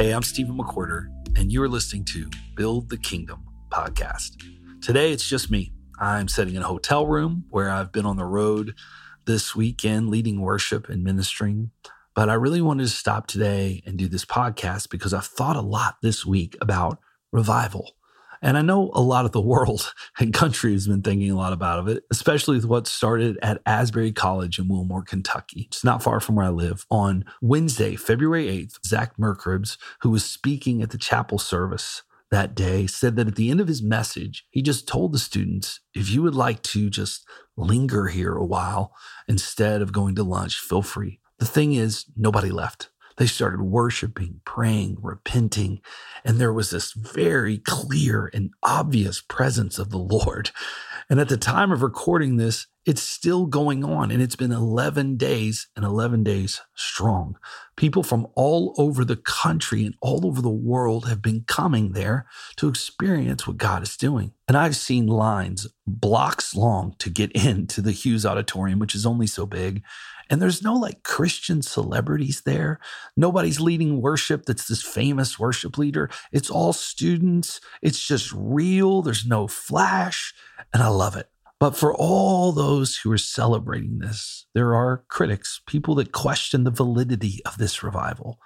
Hey, I'm Stephen McWhirter, and you are listening to Build the Kingdom podcast. Today, it's just me. I'm sitting in a hotel room where I've been on the road this weekend leading worship and ministering. But I really wanted to stop today and do this podcast because I've thought a lot this week about revival. And I know a lot of the world and country has been thinking a lot about it, especially with what started at Asbury College in Wilmore, Kentucky. It's not far from where I live. On Wednesday, February 8th, Zach Meerkreebs, who was speaking at the chapel service that day, said that at the end of his message, he just told the students, if you would like to just linger here a while instead of going to lunch, feel free. The thing is, nobody left. They started worshiping, praying, repenting, and there was this very clear and obvious presence of the Lord. And at the time of recording this, it's still going on, and it's been 11 days and 11 days strong. People from all over the country and all over the world have been coming there to experience what God is doing. And I've seen lines blocks long to get into the Hughes Auditorium, which is only so big. And there's no like Christian celebrities there. Nobody's leading worship that's this famous worship leader. It's all students. It's just real. There's no flash. And I love it. But for all those who are celebrating this, there are critics, people that question the validity of this revival.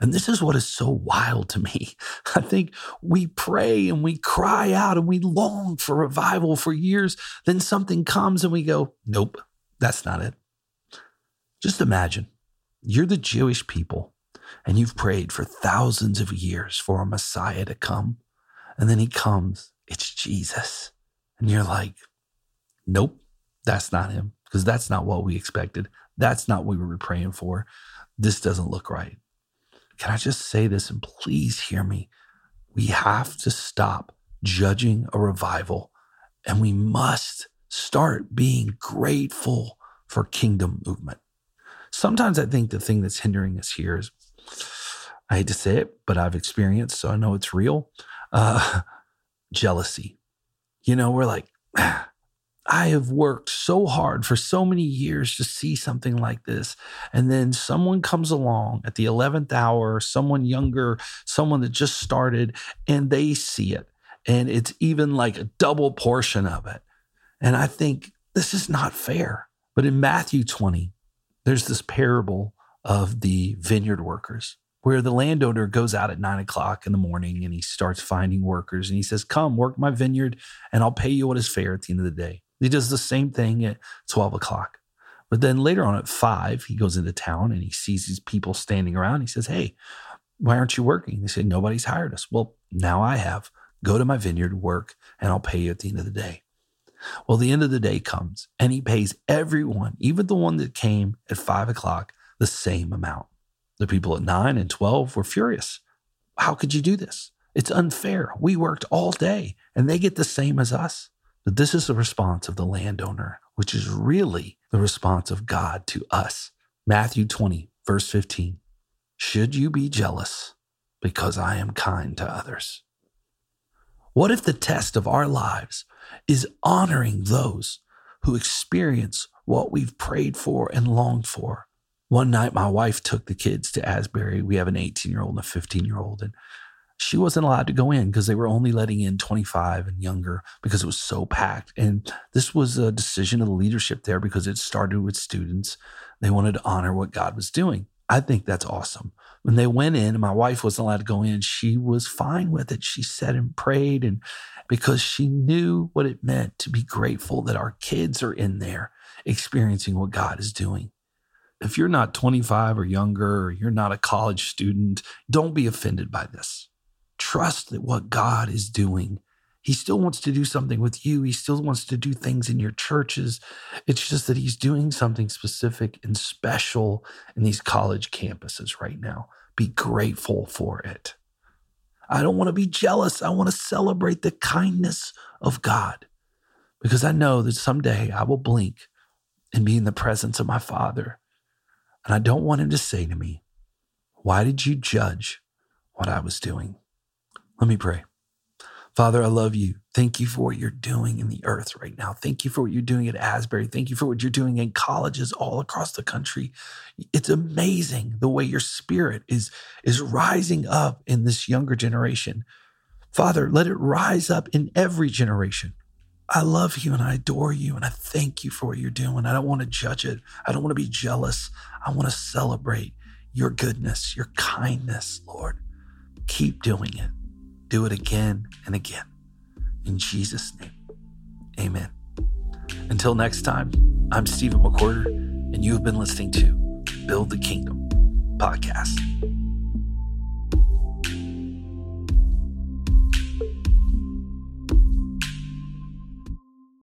And this is what is so wild to me. I think we pray and we cry out and we long for revival for years. Then something comes and we go, nope, that's not it. Just imagine you're the Jewish people and you've prayed for thousands of years for a Messiah to come. And then he comes, it's Jesus. And you're like, nope, that's not him because that's not what we expected. That's not what we were praying for. This doesn't look right. Can I just say this and please hear me? We have to stop judging a revival and we must start being grateful for kingdom movement. Sometimes I think the thing that's hindering us here is, I hate to say it, but I've experienced, so I know it's real. Uh, jealousy. You know, we're like, ah, I have worked so hard for so many years to see something like this. And then someone comes along at the 11th hour, someone younger, someone that just started, and they see it. And it's even like a double portion of it. And I think this is not fair. But in Matthew 20, there's this parable of the vineyard workers where the landowner goes out at nine o'clock in the morning and he starts finding workers and he says, Come work my vineyard and I'll pay you what is fair at the end of the day. He does the same thing at 12 o'clock. But then later on at five, he goes into town and he sees these people standing around. He says, Hey, why aren't you working? They say, Nobody's hired us. Well, now I have. Go to my vineyard, work, and I'll pay you at the end of the day. Well, the end of the day comes and he pays everyone, even the one that came at five o'clock, the same amount. The people at nine and 12 were furious. How could you do this? It's unfair. We worked all day and they get the same as us. But this is the response of the landowner, which is really the response of God to us. Matthew 20, verse 15. Should you be jealous because I am kind to others? What if the test of our lives is honoring those who experience what we've prayed for and longed for? One night, my wife took the kids to Asbury. We have an 18 year old and a 15 year old, and she wasn't allowed to go in because they were only letting in 25 and younger because it was so packed. And this was a decision of the leadership there because it started with students. They wanted to honor what God was doing. I think that's awesome. When they went in and my wife wasn't allowed to go in, she was fine with it. She sat and prayed and because she knew what it meant to be grateful that our kids are in there experiencing what God is doing. If you're not 25 or younger, or you're not a college student, don't be offended by this. Trust that what God is doing he still wants to do something with you. He still wants to do things in your churches. It's just that he's doing something specific and special in these college campuses right now. Be grateful for it. I don't want to be jealous. I want to celebrate the kindness of God because I know that someday I will blink and be in the presence of my Father. And I don't want him to say to me, Why did you judge what I was doing? Let me pray. Father, I love you. Thank you for what you're doing in the earth right now. Thank you for what you're doing at Asbury. Thank you for what you're doing in colleges all across the country. It's amazing the way your spirit is, is rising up in this younger generation. Father, let it rise up in every generation. I love you and I adore you and I thank you for what you're doing. I don't want to judge it. I don't want to be jealous. I want to celebrate your goodness, your kindness, Lord. Keep doing it. Do it again and again. In Jesus' name, amen. Until next time, I'm Stephen McWhirter, and you have been listening to Build the Kingdom podcast.